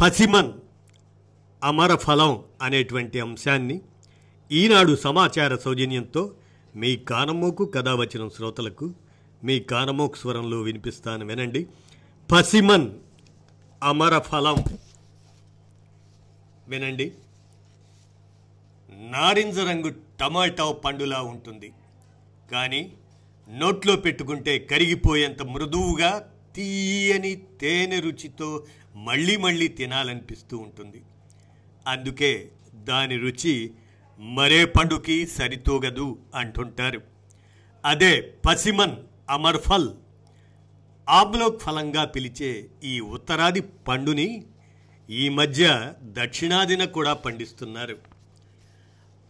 పసిమన్ అమర ఫలం అనేటువంటి అంశాన్ని ఈనాడు సమాచార సౌజన్యంతో మీ కానమోకు కథావచనం శ్రోతలకు మీ కానమోకు స్వరంలో వినిపిస్తాను వినండి. పసిమన్ అమర ఫలం. వినండి. నారింజ రంగు టమాటా పండులా ఉంటుంది. కానీ నోట్లో పెట్టుకుంటే కరిగిపోయేంత మృదువుగా తీయని తేనె రుచితో మళ్ళీ మళ్ళీ తినాలనిపిస్తూ ఉంటుంది. అందుకే దాని రుచి మరే పండుకి సరితూగదు అంటుంటారు. అదే పసిమన్ అమర్ఫల్ ఆమ్లోక్ ఫలంగా పిలిచే ఈ ఉత్తరాది పండుని ఈ మధ్య దక్షిణాదిన కూడా పండిస్తున్నారు.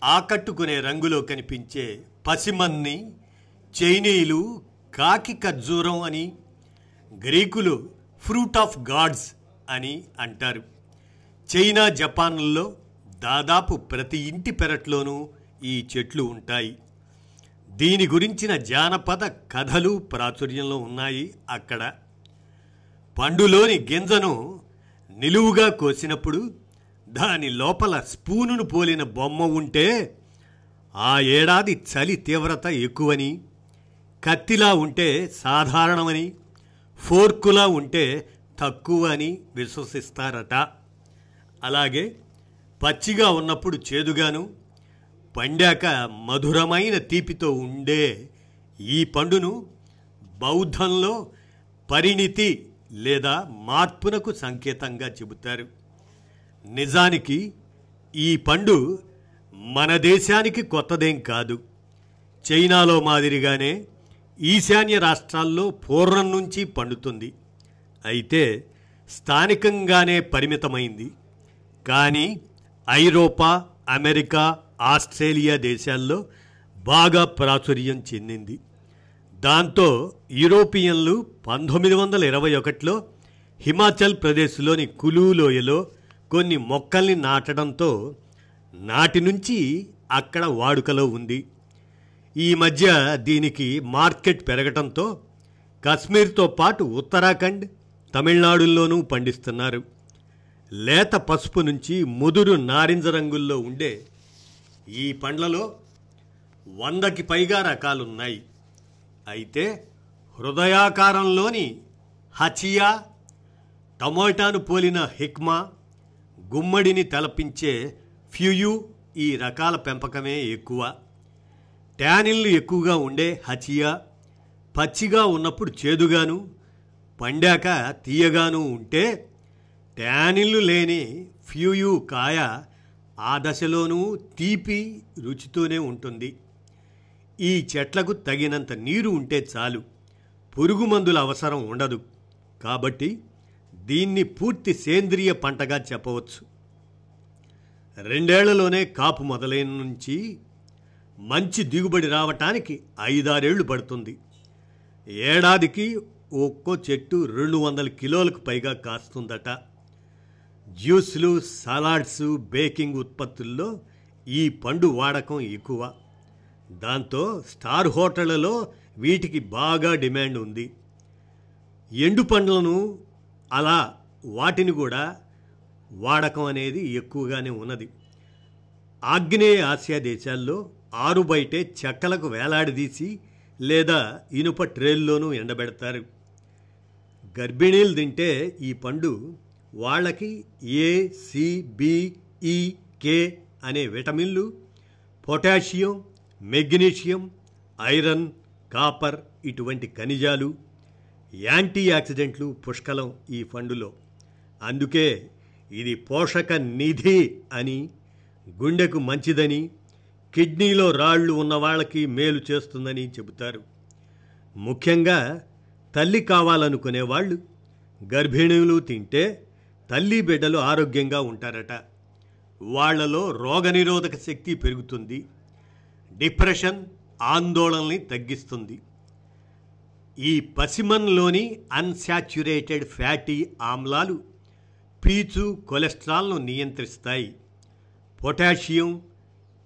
ఆకట్టుకునే రంగులో కనిపించే పసిమన్ని చైనీయులు కాకి ఖర్జూరం అని గ్రీకులు ఫ్రూట్ ఆఫ్ గాడ్స్ అని అంటారు. చైనా జపాన్లలో దాదాపు ప్రతి ఇంటి పెరట్లోనూ ఈ చెట్లు ఉంటాయి. దీని గురించిన జానపద కథలు ప్రాచుర్యంలో ఉన్నాయి అక్కడ. పండులోని గింజను నిలువుగా కోసినప్పుడు దాని లోపల స్పూనును పోలిన బొమ్మ ఉంటే ఆ ఏడాది చలి తీవ్రత ఎక్కువని కత్తిలా ఉంటే సాధారణమని ఫోర్కులా ఉంటే తక్కువ అని విశ్వసిస్తారట. అలాగే పచ్చిగా ఉన్నప్పుడు చేదుగాను పండాక మధురమైన తీపితో ఉండే ఈ పండును బౌద్ధంలో పరిణితి లేదా మార్పునకు సంకేతంగా చెబుతారు. నిజానికి ఈ పండు మన దేశానికి కొత్తదేం కాదు. చైనాలో మాదిరిగానే ఈశాన్య రాష్ట్రాల్లో పూర్వం నుంచి పండుతుంది. అయితే స్థానికంగానే పరిమితమైంది. కానీ ఐరోపా అమెరికా ఆస్ట్రేలియా దేశాల్లో బాగా ప్రాచుర్యం చెందింది. దాంతో యూరోపియన్లు పంతొమ్మిది వందల ఇరవై ఒకటిలో హిమాచల్ ప్రదేశ్లోని కులు లోయలో కొన్ని మొక్కల్ని నాటడంతో నాటి నుంచి అక్కడ వాడుకలో ఉంది. ఈ మధ్య దీనికి మార్కెట్ పెరగటంతో కశ్మీర్తో పాటు ఉత్తరాఖండ్ తమిళనాడుల్లోనూ పండిస్తున్నారు. లేత పసుపు నుంచి ముదురు నారింజ రంగుల్లో ఉండే ఈ పండ్లలో వందకి పైగా రకాలున్నాయి. అయితే హృదయాకారంలోని హచియా టమోటాను పోలిన హిక్మా గుమ్మడిని తలపించే ఫ్యూయు ఈ రకాల పెంపకమే ఎక్కువ. ట్యానిన్లు ఎక్కువగా ఉండే హచియా పచ్చిగా ఉన్నప్పుడు చేదుగాను పండాక తీయగాను ఉంటే ట్యానిల్లు లేని ఫ్యూయు కాయ ఆ దశలోనూ తీపి రుచితోనే ఉంటుంది. ఈ చెట్లకు తగినంత నీరు ఉంటే చాలు. పురుగు మందుల అవసరం ఉండదు. కాబట్టి దీన్ని పూర్తి సేంద్రియ పంటగా చెప్పవచ్చు. రెండేళ్ళలోనే కాపు మొదలైన నుంచి మంచి దిగుబడి రావటానికి ఐదారేళ్ళు పడుతుంది. ఏడాదికి ఒక్కో చెట్టు రెండు వందల కిలోలకు పైగా కాస్తుందట. జ్యూస్లు సలాడ్స్ బేకింగ్ ఉత్పత్తుల్లో ఈ పండు వాడకం ఎక్కువ. దాంతో స్టార్ హోటళ్ళలో వీటికి బాగా డిమాండ్ ఉంది. ఎండు పండ్లను అలా వాటిని కూడా వాడకం అనేది ఎక్కువగానే ఉన్నది. ఆగ్నేయ ఆసియా దేశాల్లో ఆరు బయటే చెక్కలకు వేలాడదీసి లేదా ఇనుప ట్రేల్లోనూ ఎండబెడతారు. గర్భిణీలు తింటే ఈ పండు వాళ్ళకి ఏ సి కే అనే విటమిన్లు పొటాషియం మెగ్నీషియం ఐరన్ కాపర్ ఇటువంటి ఖనిజాలు యాంటీ ఆక్సిడెంట్లు పుష్కలం ఈ పండులో. అందుకే ఇది పోషక నిధి అని గుండెకు మంచిదని కిడ్నీలో రాళ్ళు ఉన్న వాళ్ళకి మేలు చేస్తుందని చెబుతారు. ముఖ్యంగా తల్లి కావాలనుకునే వాళ్ళు గర్భిణీలు తింటే తల్లి బిడ్డలు ఆరోగ్యంగా ఉంటారట. వాళ్ళలో రోగనిరోధక శక్తి పెరుగుతుంది. డిప్రెషన్ ఆందోళనని తగ్గిస్తుంది. ఈ పసిమన్లోని అన్సాచ్యురేటెడ్ ఫ్యాటీ ఆమ్లాలు పీచు కొలెస్ట్రాల్ను నియంత్రిస్తాయి. పొటాషియం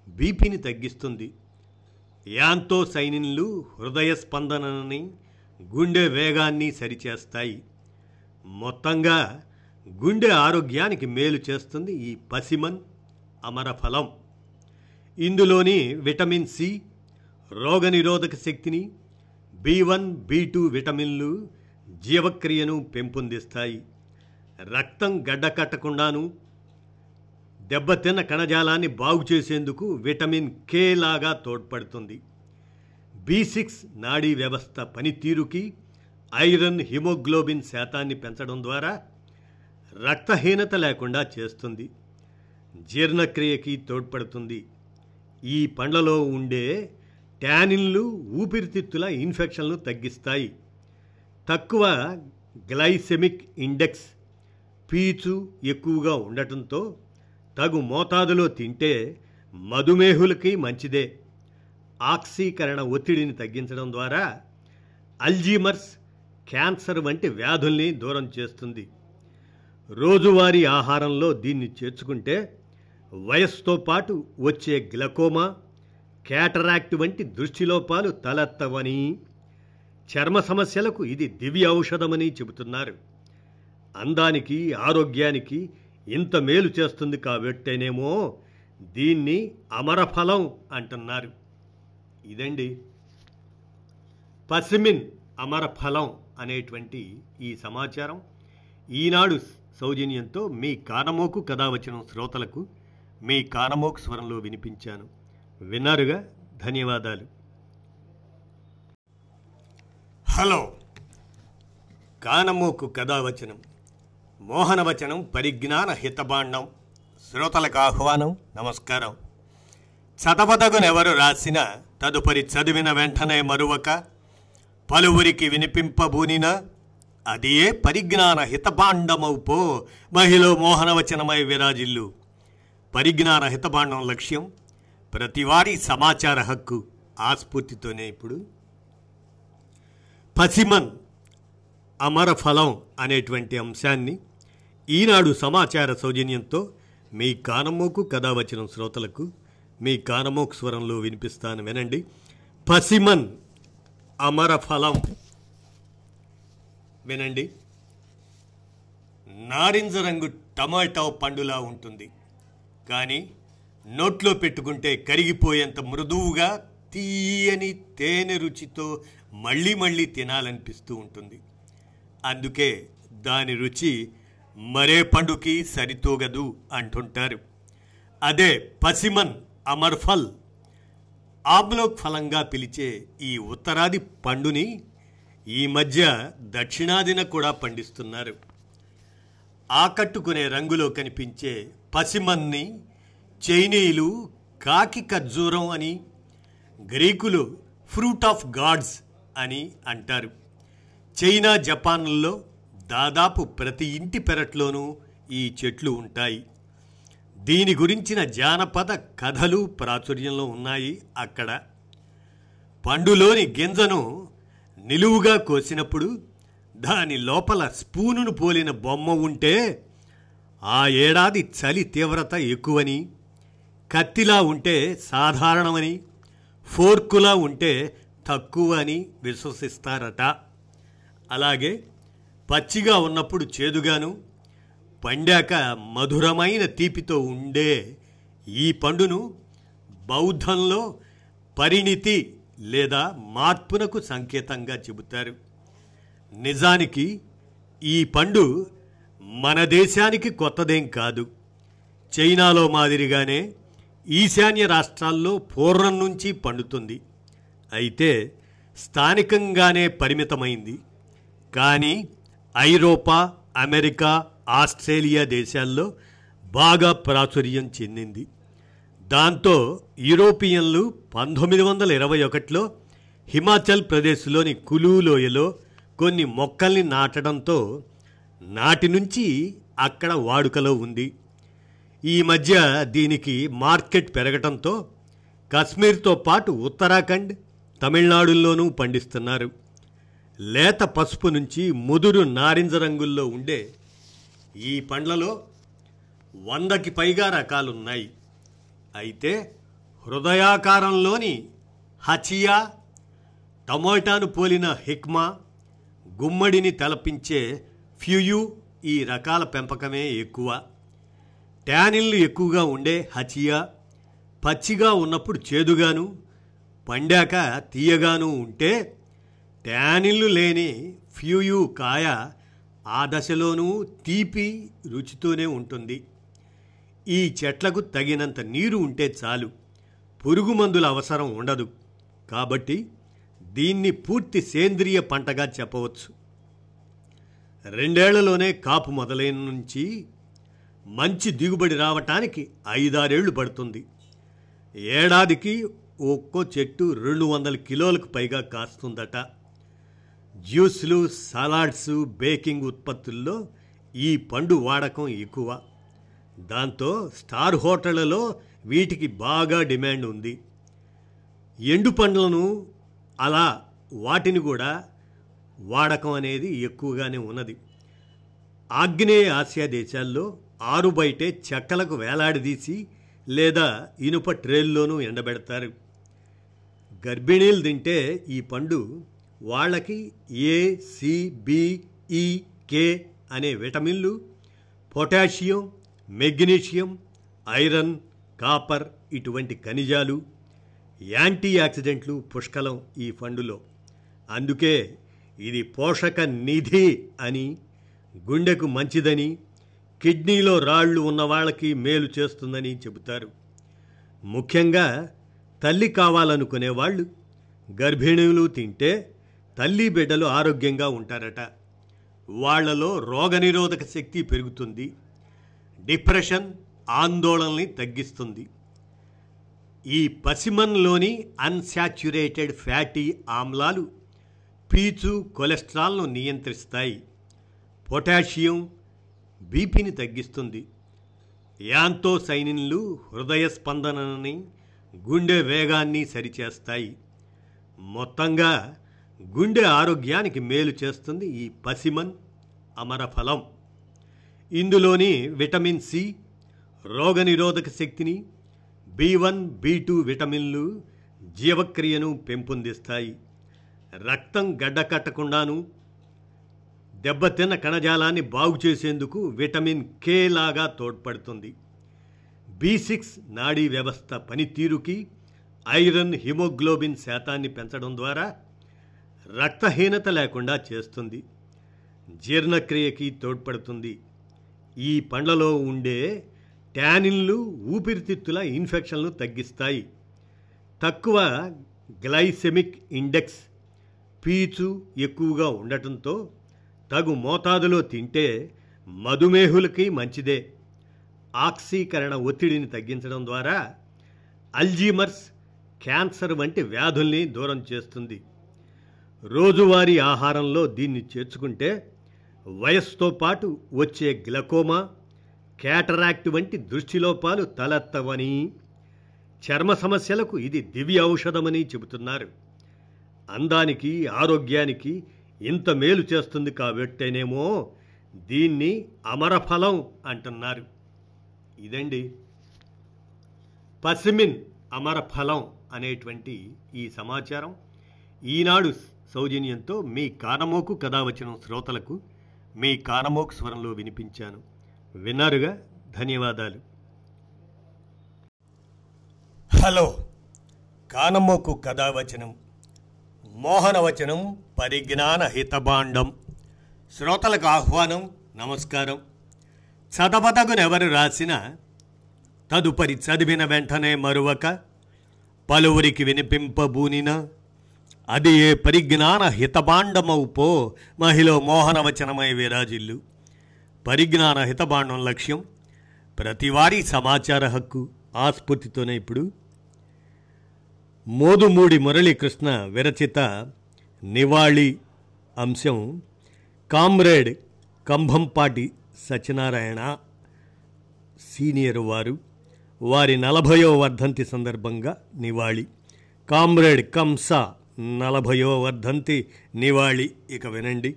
బీపీని తగ్గిస్తుంది. యాంతోసైనిన్లు హృదయ స్పందనని గుండె వేగాన్ని సరిచేస్తాయి. మొత్తంగా గుండె ఆరోగ్యానికి మేలు చేస్తుంది ఈ పసిమన్ అమరఫలం. ఇందులోని విటమిన్ సి రోగనిరోధక శక్తిని బి వన్ బి టూ విటమిన్లు జీవక్రియను పెంపొందిస్తాయి. రక్తం గడ్డకట్టకుండాను దెబ్బతిన్న కణజాలాన్ని బాగు చేసేందుకు విటమిన్ కే లాగా తోడ్పడుతుంది. బి సిక్స్ నాడీ వ్యవస్థ పనితీరుకి ఐరన్ హిమోగ్లోబిన్ శాతాన్ని పెంచడం ద్వారా రక్తహీనత లేకుండా చేస్తుంది. జీర్ణక్రియకి తోడ్పడుతుంది. ఈ పండ్లలో ఉండే ట్యానిన్లు ఊపిరితిత్తుల ఇన్ఫెక్షన్లు తగ్గిస్తాయి. తక్కువ గ్లైసెమిక్ ఇండెక్స్ పీచు ఎక్కువగా ఉండటంతో తగు మోతాదులో తింటే మధుమేహులకి మంచిదే. ఆక్సీకరణ ఒత్తిడిని తగ్గించడం ద్వారా అల్జీమర్స్ క్యాన్సర్ వంటి వ్యాధుల్ని దూరం చేస్తుంది. రోజువారీ ఆహారంలో దీన్ని చేర్చుకుంటే వయస్సుతో పాటు వచ్చే గ్లకోమా క్యాటరాక్ట్ వంటి దృష్టిలోపాలు తలెత్తవని చర్మ సమస్యలకు ఇది దివ్య ఔషధమని చెబుతున్నారు. అందానికి ఆరోగ్యానికి ఇంత మేలు చేస్తుంది కాబట్టేనేమో దీన్ని అమరఫలం అంటున్నారు. ఇదండి పసిమిన్ అమర ఫలం అనేటువంటి ఈ సమాచారం. ఈనాడు సౌజన్యంతో మీ కానమోకు కథావచనం శ్రోతలకు మీ కానమోకు స్వరంలో వినిపించాను. విన్నారుగా? ధన్యవాదాలు. హలో. కానమోకు కథావచనం. మోహనవచనం పరిజ్ఞాన హితబాండం శ్రోతలకు ఆహ్వానం. నమస్కారం. చదవదగునెవరు రాసిన తదుపరి చదివిన వెంటనే మరువక పలువురికి వినిపింపబూనిన అదియే పరిజ్ఞాన హితబాండమౌపో మహిళ మోహనవచనమై విరాజిల్లు. పరిజ్ఞాన హితబాండం లక్ష్యం ప్రతివారీ సమాచార హక్కు ఆస్ఫూర్తితోనే ఇప్పుడు. పసిమన్ అమర ఫలం అనేటువంటి అంశాన్ని ఈనాడు సమాచార సౌజన్యంతో మీ కానమ్మకు కథావచనం శ్రోతలకు మీ గానమోక్ స్వరంలో వినిపిస్తాను వినండి. పసిమన్ అమరఫలం వినండి. నారింజ రంగు టమాటా పండులా ఉంటుంది. కానీ నోట్లో పెట్టుకుంటే కరిగిపోయేంత మృదువుగా తీయని తేనె రుచితో మళ్ళీ మళ్ళీ తినాలనిపిస్తూ ఉంటుంది. అందుకే దాని రుచి మరే పండుకి సరితూగదు అంటుంటారు. అదే పసిమన్ అమర్ఫల్ ఆమ్లోక్ ఫలంగా పిలిచే ఈ ఉత్తరాది పండుని ఈ మధ్య దక్షిణాదిన కూడా పండిస్తున్నారు. ఆకట్టుకునే రంగులో కనిపించే పసిమన్ని చైనీయులు కాకి ఖర్జూరం అని గ్రీకులు ఫ్రూట్ ఆఫ్ గాడ్స్ అని అంటారు. చైనా జపాన్లలో దాదాపు ప్రతి ఇంటి పెరట్లోనూ ఈ చెట్లు ఉంటాయి. దీని గురించిన జానపద కథలు ప్రాచుర్యంలో ఉన్నాయి అక్కడ. పండులోని గింజను నిలువుగా కోసినప్పుడు దాని లోపల స్పూనును పోలిన బొమ్మ ఉంటే ఆ ఏడాది చలి తీవ్రత ఎక్కువని కత్తిలా ఉంటే సాధారణమని ఫోర్కులా ఉంటే తక్కువ అని విశ్వసిస్తారట. అలాగే పచ్చిగా ఉన్నప్పుడు చేదుగాను పండాక మధురమైన తీపితో ఉండే ఈ పండును బౌద్ధంలో పరిణితి లేదా మార్పునకు సంకేతంగా చెబుతారు. నిజానికి ఈ పండు మన దేశానికి కొత్తదేం కాదు. చైనాలో మాదిరిగానే ఈశాన్య రాష్ట్రాల్లో పూర్వం నుంచి పండుతుంది. అయితే స్థానికంగానే పరిమితమైంది. కానీ ఐరోపా అమెరికా ఆస్ట్రేలియా దేశాల్లో బాగా ప్రాచుర్యం చెందింది. దాంతో యూరోపియన్లు పంతొమ్మిది వందల ఇరవై ఒకటిలో హిమాచల్ ప్రదేశ్లోని కులు లోయలో కొన్ని మొక్కల్ని నాటడంతో నాటి నుంచి అక్కడ వాడుకలో ఉంది. ఈ మధ్య దీనికి మార్కెట్ పెరగటంతో కశ్మీర్తో పాటు ఉత్తరాఖండ్ తమిళనాడుల్లోనూ పండిస్తున్నారు. లేత పసుపు నుంచి ముదురు నారింజ రంగుల్లో ఉండే ఈ పండ్లలో వందకి పైగా రకాలున్నాయి. అయితే హృదయాకారంలోని హచియా టమోటాను పోలిన హిక్మా గుమ్మడిని తలపించే ఫ్యూయు ఈ రకాల పెంపకమే ఎక్కువ. ట్యానిన్లు ఎక్కువగా ఉండే హచియా పచ్చిగా ఉన్నప్పుడు చేదుగాను పండాక తీయగాను ఉంటే ట్యానిన్లు లేని ఫ్యూయు కాయ ఆ దశలోనూ తీపి రుచితోనే ఉంటుంది. ఈ చెట్లకు తగినంత నీరు ఉంటే చాలు. పురుగు మందుల అవసరం ఉండదు. కాబట్టి దీన్ని పూర్తి సేంద్రియ పంటగా చెప్పవచ్చు. రెండేళ్ళలోనే కాపు మొదలైన నుంచి మంచి దిగుబడి రావటానికి ఐదారేళ్ళు పడుతుంది. ఏడాదికి ఒక్కో చెట్టు రెండు వందల కిలోలకు పైగా కాస్తుందట. జ్యూస్లు సలాడ్స్ బేకింగ్ ఉత్పత్తుల్లో ఈ పండు వాడకం ఎక్కువ. దాంతో స్టార్ హోటళ్ళలో వీటికి బాగా డిమాండ్ ఉంది. ఎండు పండ్లను అలా వాటిని కూడా వాడకం అనేది ఎక్కువగానే ఉన్నది. ఆగ్నేయ ఆసియా దేశాల్లో ఆరు బయటే చెక్కలకు వేలాడదీసి లేదా ఇనుప ట్రేల్లోనూ ఎండబెడతారు. గర్భిణీలు తింటే ఈ పండు వాళ్ళకి ఏ కే e, అనే విటమిన్లు పొటాషియం మెగ్నీషియం ఐరన్ కాపర్ ఇటువంటి ఖనిజాలు యాంటీ ఆక్సిడెంట్లు పుష్కలం ఈ ఫండులో. అందుకే ఇది పోషక నిధి అని గుండెకు మంచిదని కిడ్నీలో రాళ్ళు ఉన్న వాళ్ళకి మేలు చేస్తుందని చెబుతారు. ముఖ్యంగా తల్లి కావాలనుకునే వాళ్ళు గర్భిణులు తింటే తల్లి బిడ్డలు ఆరోగ్యంగా ఉంటారట. వాళ్ళలో రోగనిరోధక శక్తి పెరుగుతుంది. డిప్రెషన్ ఆందోళనని తగ్గిస్తుంది. ఈ పసిమన్లోని అన్సాచ్యురేటెడ్ ఫ్యాటీ ఆమ్లాలు పీచు కొలెస్ట్రాల్ను నియంత్రిస్తాయి. పొటాషియం బీపీని తగ్గిస్తుంది. యాంతోసైనిన్లు హృదయ స్పందనని గుండె వేగాన్ని సరిచేస్తాయి. మొత్తంగా గుండె ఆరోగ్యానికి మేలు చేస్తుంది ఈ పసిమన్ అమరఫలం. ఇందులోని విటమిన్ సి రోగనిరోధక శక్తిని బి వన్ బి టూ విటమిన్లు జీవక్రియను పెంపొందిస్తాయి. రక్తం గడ్డకట్టకుండాను దెబ్బతిన్న కణజాలాన్ని బాగు చేసేందుకు విటమిన్ కే లాగా తోడ్పడుతుంది. బి సిక్స్ నాడీ వ్యవస్థ పనితీరుకి ఐరన్ హిమోగ్లోబిన్ శాతాన్ని పెంచడం ద్వారా రక్తహీనత లేకుండా చేస్తుంది. జీర్ణక్రియకి తోడ్పడుతుంది. ఈ పండ్లలో ఉండే ట్యానిన్లు ఊపిరితిత్తుల ఇన్ఫెక్షన్లు తగ్గిస్తాయి. తక్కువ గ్లైసెమిక్ ఇండెక్స్ పీచు ఎక్కువగా ఉండటంతో తగు మోతాదులో తింటే మధుమేహులకి మంచిదే. ఆక్సీకరణ ఒత్తిడిని తగ్గించడం ద్వారా అల్జీమర్స్ క్యాన్సర్ వంటి వ్యాధుల్ని దూరం చేస్తుంది. రోజువారీ ఆహారంలో దీన్ని చేర్చుకుంటే వయస్సుతో పాటు వచ్చే గ్లకోమా క్యాటరాక్ట్ వంటి దృష్టిలోపాలు తలెత్తవని. చర్మ సమస్యలకు ఇది దివ్య ఔషధమని చెబుతున్నారు. అందానికి ఆరోగ్యానికి ఇంత మేలు చేస్తుంది కాబట్టేనేమో దీన్ని అమరఫలం అంటున్నారు. ఇదండి పసిమిన్ అమరఫలం అనేటువంటి ఈ సమాచారం. ఈనాడు సౌజన్యంతో మీ కానమోకు కథావచనం శ్రోతలకు మీ కానమోకు స్వరంలో వినిపించాను. విన్నారుగా? ధన్యవాదాలు. హలో. కానమోకు కథావచనం మోహనవచనం పరిజ్ఞాన హితబాండం శ్రోతలకు ఆహ్వానం నమస్కారం. చదవదగునెవరు రాసిన తదుపరి చదివిన వెంటనే మరువక పలువురికి వినిపింపబూనిన అది ఏ పరిజ్ఞాన హితభాండమవు పో మహిళ మోహనవచనమై విరాజిల్లు. పరిజ్ఞాన హితబాండం లక్ష్యం ప్రతివారీ సమాచార హక్కు ఆస్ఫూర్తితోనే ఇప్పుడు. మోదుమూడి మురళీకృష్ణ విరచిత నివాళి అంశం కామ్రేడ్ కంభంపాటి సత్యనారాయణ సీనియర్ వారు వారి నలభయో వర్ధంతి సందర్భంగా నివాళి. కామ్రేడ్ కంస నలభయో వర్ధంతి నివాళి ఇక వినండి.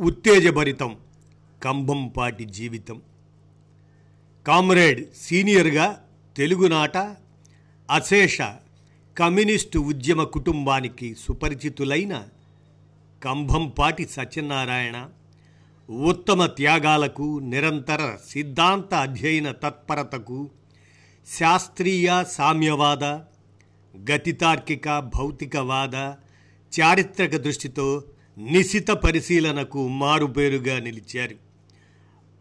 ఉత్తేజభరితం కంభంపాటి జీవితం. కామ్రేడ్ సీనియర్గా తెలుగునాట అశేష కమ్యూనిస్టు ఉద్యమ కుటుంబానికి సుపరిచితులైన కంభంపాటి సత్యనారాయణ ఉత్తమ త్యాగాలకు నిరంతర సిద్ధాంత అధ్యయన తత్పరతకు శాస్త్రీయ సామ్యవాద గతితార్కిక భౌతికవాద చారిత్రక దృష్టితో నిశిత పరిశీలనకు మారుపేరుగా నిలిచారు.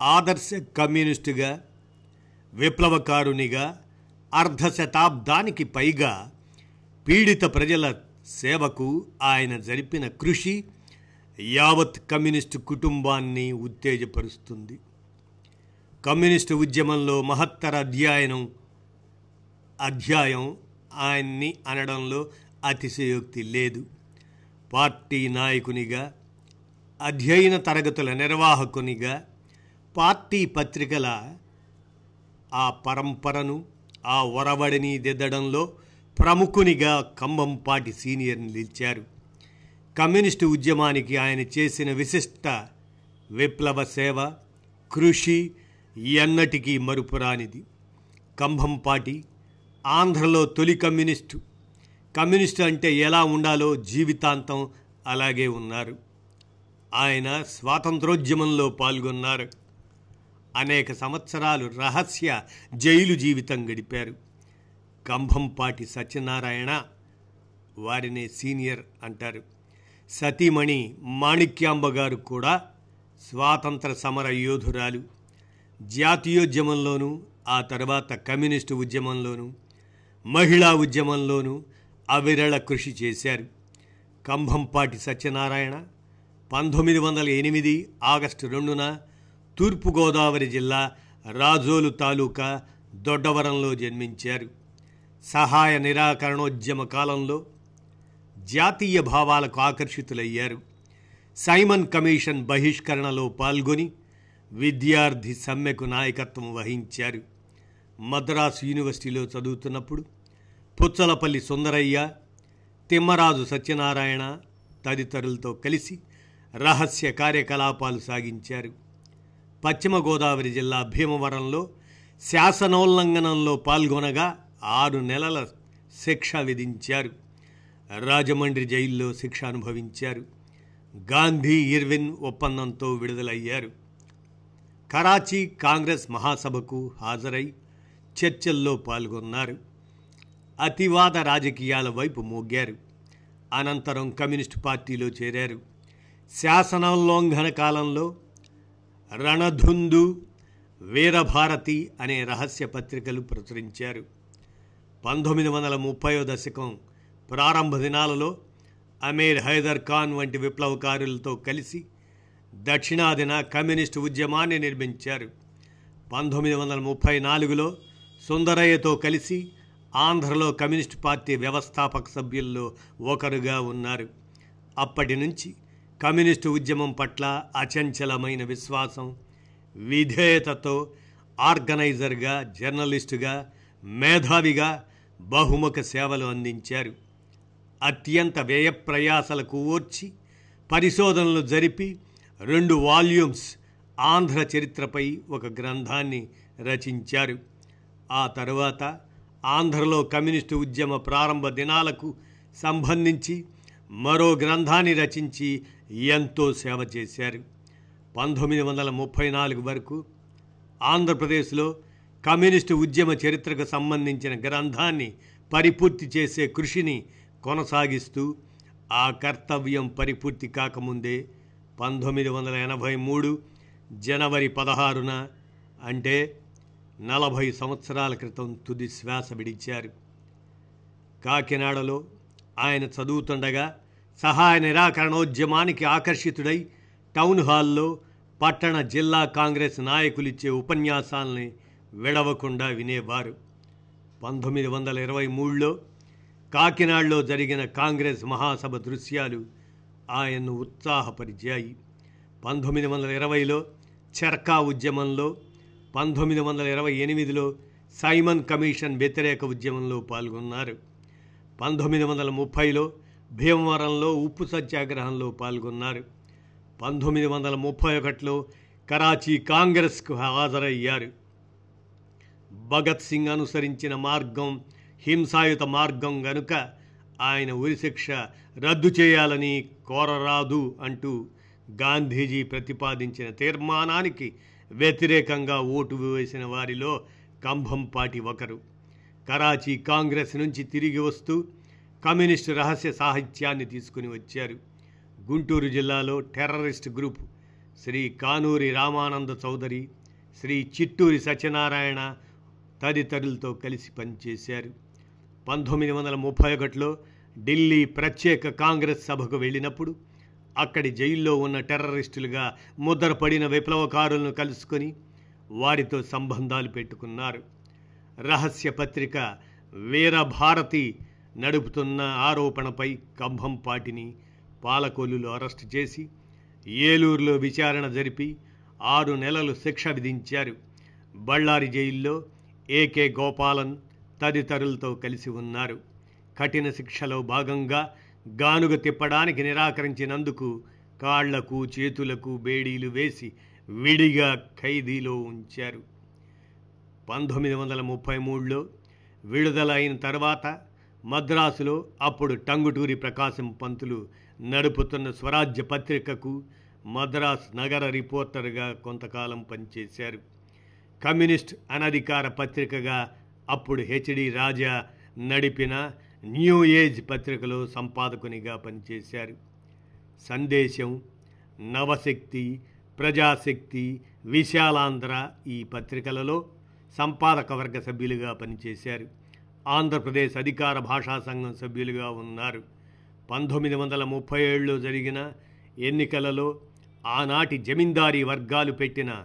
ఆదర్శ కమ్యూనిస్టుగా విప్లవకారునిగా అర్ధ శతాబ్దానికి పైగా పీడిత ప్రజల సేవకు ఆయన జరిపిన కృషి యావత్ కమ్యూనిస్టు కుటుంబాన్ని ఉత్తేజపరుస్తుంది. కమ్యూనిస్టు ఉద్యమంలో మహత్తర అధ్యయనం అధ్యాయం ఆయన్ని అనడంలో అతిశయోక్తి లేదు. పార్టీ నాయకునిగా అధ్యయన తరగతుల నిర్వాహకునిగా పార్టీ పత్రికల ఆ పరంపరను ఆ ఒరవడిని దిద్దడంలో ప్రముఖునిగా కంబంపాటి సీనియర్ నిలిచారు. కమ్యూనిస్టు ఉద్యమానికి ఆయన చేసిన విశిష్ట విప్లవ సేవ కృషి ఎన్నటికీ మరుపురానిది. కంభంపాటి ఆంధ్రలో తొలి కమ్యూనిస్టు. కమ్యూనిస్టు అంటే ఎలా ఉండాలో జీవితాంతం అలాగే ఉన్నారు. ఆయన స్వాతంత్రోద్యమంలో పాల్గొన్నారు. అనేక సంవత్సరాలు రహస్య జైలు జీవితం గడిపారు. కంభంపాటి సత్యనారాయణ వారినే సీనియర్ అంటారు. సతీమణి మాణిక్యాంబ గారు కూడా స్వాతంత్ర సమర యోధురాలు. జాతీయోద్యమంలోనూ ఆ తర్వాత కమ్యూనిస్టు ఉద్యమంలోనూ మహిళా ఉద్యమంలోనూ అవిరళ కృషి చేశారు. కంభంపాటి సత్యనారాయణ పంతొమ్మిది వందల ఎనిమిది ఆగస్టు రెండున తూర్పుగోదావరి జిల్లా రాజోలు తాలూకా దొడ్డవరంలో జన్మించారు. సహాయ నిరాకరణోద్యమ కాలంలో జాతీయ భావాలకు ఆకర్షితులయ్యారు. సైమన్ కమిషన్ బహిష్కరణలో పాల్గొని విద్యార్థి సమ్మెకు నాయకత్వం వహించారు. మద్రాసు యూనివర్సిటీలో చదువుతున్నప్పుడు పుచ్చలపల్లి సుందరయ్య తిమ్మరాజు సత్యనారాయణ తదితరులతో కలిసి రహస్య కార్యకలాపాలు సాగించారు. పశ్చిమ గోదావరి జిల్లా భీమవరంలో శాసనోల్లంఘనంలో పాల్గొనగా ఆరు నెలల శిక్ష విధించారు. రాజమండ్రి జైల్లో శిక్ష అనుభవించారు. గాంధీ ఇర్విన్ ఒప్పందంతో విడుదలయ్యారు. కరాచీ కాంగ్రెస్ మహాసభకు హాజరై చర్చల్లో పాల్గొన్నారు. అతివాద రాజకీయాల వైపు మోగారు. అనంతరం కమ్యూనిస్టు పార్టీలో చేరారు. శాసనోల్లంఘన కాలంలో రణధుందు వీరభారతి అనే రహస్య పత్రికలు ప్రచురించారు. పంతొమ్మిది వందల ముప్పయో దశకం ప్రారంభ దినాలలో అమీర్ హైదర్ ఖాన్ వంటి విప్లవకారులతో కలిసి దక్షిణాదిన కమ్యూనిస్టు ఉద్యమాన్ని నిర్మించారు. పంతొమ్మిది వందల ముప్పై నాలుగులో సుందరయ్యతో కలిసి ఆంధ్రలో కమ్యూనిస్టు పార్టీ వ్యవస్థాపక సభ్యుల్లో ఒకరుగా ఉన్నారు. అప్పటి నుంచి కమ్యూనిస్టు ఉద్యమం పట్ల అచంచలమైన విశ్వాసం విధేయతతో ఆర్గనైజర్గా జర్నలిస్టుగా మేధావిగా బహుముఖ సేవలు అందించారు. అత్యంత వ్యయప్రయాసలకు ఓర్చి పరిశోధనలు జరిపి రెండు వాల్యూమ్స్ ఆంధ్ర చరిత్రపై ఒక గ్రంథాన్ని రచించారు. ఆ తరువాత ఆంధ్రలో కమ్యూనిస్టు ఉద్యమ ప్రారంభ దినాలకు సంబంధించి మరో గ్రంథాన్ని రచించి ఎంతో సేవ చేశారు. పంతొమ్మిది వందల ముప్పై నాలుగు వరకు ఆంధ్రప్రదేశ్లో కమ్యూనిస్టు ఉద్యమ చరిత్రకు సంబంధించిన గ్రంథాన్ని పరిపూర్తి చేసే కృషిని కొనసాగిస్తూ ఆ కర్తవ్యం పరిపూర్తి కాకముందే పంతొమ్మిది వందల ఎనభై మూడు జనవరి పదహారున అంటే నలభై సంవత్సరాల క్రితం తుది శ్వాస విడిచారు. కాకినాడలో ఆయన చదువుతుండగా సహాయ నిరాకరణోద్యమానికి ఆకర్షితుడై టౌన్ హాల్లో పట్టణ జిల్లా కాంగ్రెస్ నాయకులిచ్చే ఉపన్యాసాలని విడవకుండా వినేవారు. పంతొమ్మిది వందల ఇరవై మూడులో కాకినాడలో జరిగిన కాంగ్రెస్ మహాసభ దృశ్యాలు ఆయన్ను ఉత్సాహపరిచాయి. పంతొమ్మిది వందల ఇరవైలో చర్కా ఉద్యమంలో పంతొమ్మిది వందల ఇరవై ఎనిమిదిలో సైమన్ కమిషన్ వ్యతిరేక ఉద్యమంలో పాల్గొన్నారు. పంతొమ్మిది వందల ముప్పైలో భీమవరంలో ఉప్పు సత్యాగ్రహంలో పాల్గొన్నారు. పంతొమ్మిది వందల ముప్పై ఒకటిలో కరాచీ కాంగ్రెస్కు హాజరయ్యారు. భగత్ సింగ్ అనుసరించిన మార్గం హింసాయుత మార్గం గనుక ఆయన ఉరిశిక్ష రద్దు చేయాలని కోరరాదు అంటూ గాంధీజీ ప్రతిపాదించిన తీర్మానానికి వ్యతిరేకంగా ఓటు వేసిన వారిలో కంభంపాటి ఒకరు. కరాచీ కాంగ్రెస్ నుంచి తిరిగి వస్తూ కమ్యూనిస్టు రహస్య సాహిత్యాన్ని తీసుకుని వచ్చారు. గుంటూరు జిల్లాలో టెర్రరిస్ట్ గ్రూప్ శ్రీ కానూరి రామానంద చౌదరి శ్రీ చిట్టూరి సత్యనారాయణ తదితరులతో కలిసి పనిచేశారు. పంతొమ్మిది వందల ముప్పై ఒకటిలో ఢిల్లీ ప్రత్యేక కాంగ్రెస్ సభకు వెళ్ళినప్పుడు అక్కడి జైల్లో ఉన్న టెర్రరిస్టులుగా ముద్రపడిన విప్లవకారులను కలుసుకొని వారితో సంబంధాలు పెట్టుకున్నారు. రహస్య పత్రిక వీరభారతి నడుపుతున్న ఆరోపణపై కంభంపాటిని పాలకొల్లులో అరెస్టు చేసి ఏలూరులో విచారణ జరిపి ఆరు నెలలు శిక్ష విధించారు. బళ్ళారి జైల్లో ఏకే గోపాలన్ తదితరులతో కలిసి ఉన్నారు. కఠిన శిక్షలో భాగంగా గానుగ తిప్పడానికి నిరాకరించినందుకు కాళ్ళకు చేతులకు బేడీలు వేసి విడిగా ఖైదీలో ఉంచారు. పంతొమ్మిది వందల ముప్పై మూడులో విడుదల అయిన తర్వాత మద్రాసులో అప్పుడు టంగుటూరి ప్రకాశం పంతులు నడుపుతున్న స్వరాజ్య పత్రికకు మద్రాస్ నగర రిపోర్టర్గా కొంతకాలం పనిచేశారు. కమ్యూనిస్ట్ అనధికార పత్రికగా అప్పుడు హెచ్డి రాజా నడిపిన న్యూ ఏజ్ పత్రికలో సంపాదకునిగా పనిచేశారు. సందేశం నవశక్తి ప్రజాశక్తి విశాలాంధ్ర ఈ పత్రికలలో సంపాదక వర్గ సభ్యులుగా పనిచేశారు. ఆంధ్రప్రదేశ్ అధికార భాషా సంఘం సభ్యులుగా ఉన్నారు. పంతొమ్మిది వందల ముప్పై ఏడులో జరిగిన ఎన్నికలలో ఆనాటి జమీందారీ వర్గాలు పెట్టిన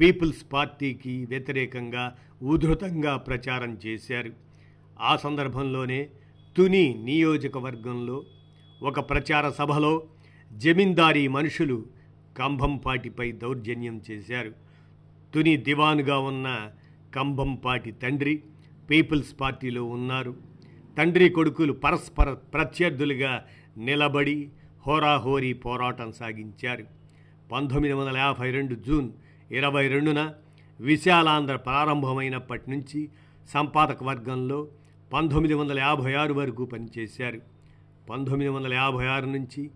పీపుల్స్ పార్టీకి వ్యతిరేకంగా ఉధృతంగా ప్రచారం చేశారు. ఆ సందర్భంలోనే తుని నియోజకవర్గంలో ఒక ప్రచార సభలో జమీందారీ మనుషులు కంభంపాటిపై దౌర్జన్యం చేశారు. తుని దివాన్గా ఉన్న కంభంపాటి తండ్రి పీపుల్స్ పార్టీలో ఉన్నారు. తండ్రి కొడుకులు పరస్పర ప్రత్యర్థులుగా నిలబడి హోరాహోరీ పోరాటం సాగించారు. పంతొమ్మిది వందల యాభై రెండు జూన్ ఇరవై రెండున విశాలాంధ్ర ప్రారంభమైనప్పటి నుంచి సంపాదక వర్గంలో పంతొమ్మిది వందల యాభై ఆరు వరకు పనిచేశారు. పంతొమ్మిది వందల యాభై ఆరు నుంచి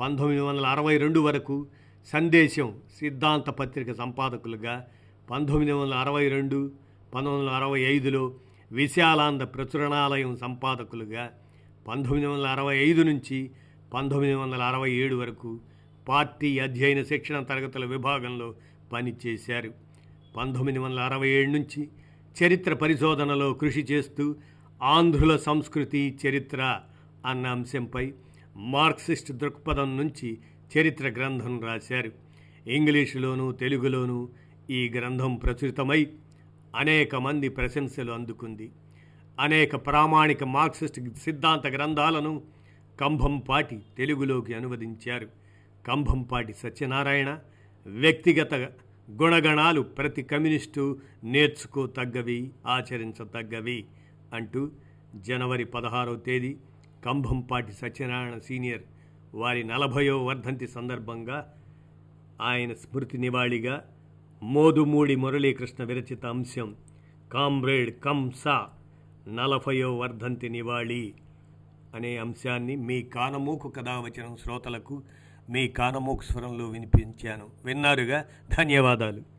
పంతొమ్మిది వందల అరవై రెండు వరకు సందేశం సిద్ధాంత పత్రిక సంపాదకులుగా పంతొమ్మిది వందల అరవై రెండు పంతొమ్మిది వందల అరవై ఐదులో విశాలాంధ ప్రచురణాలయం సంపాదకులుగా పంతొమ్మిది వందల అరవై ఐదు నుంచి పంతొమ్మిది వందల అరవై ఏడు వరకు పార్టీ అధ్యయన శిక్షణ తరగతుల విభాగంలో పనిచేశారు. పంతొమ్మిది వందల అరవై ఏడు నుంచి చరిత్ర పరిశోధనలో కృషి చేస్తూ ఆంధ్రుల సంస్కృతి చరిత్ర అన్న అంశంపై మార్క్సిస్ట్ దృక్పథం నుంచి చరిత్ర గ్రంథం రాశారు. ఇంగ్లీషులోనూ తెలుగులోనూ ఈ గ్రంథం ప్రచురితమై అనేక మంది ప్రశంసలు అందుకుంది. అనేక ప్రామాణిక మార్క్సిస్ట్ సిద్ధాంత గ్రంథాలను కంభంపాటి తెలుగులోకి అనువదించారు. కంభంపాటి సత్యనారాయణ వ్యక్తిగత గుణగణాలు ప్రతి కమ్యూనిస్టు నేర్చుకోతగ్గవి ఆచరించతగ్గవి. అంటూ జనవరి పదహారవ తేదీ కంభంపాటి సత్యనారాయణ సీనియర్ వారి నలభయో వర్ధంతి సందర్భంగా ఆయన స్మృతి నివాళిగా మోదుమూడి మురళీకృష్ణ విరచిత అంశం కామ్రేడ్ కంస నలభయో వర్ధంతి నివాళి అనే అంశాన్ని మీ కానమూకు కథావచనం శ్రోతలకు మీ కానమూకు స్వరంలో వినిపించాను. విన్నారుగా? ధన్యవాదాలు.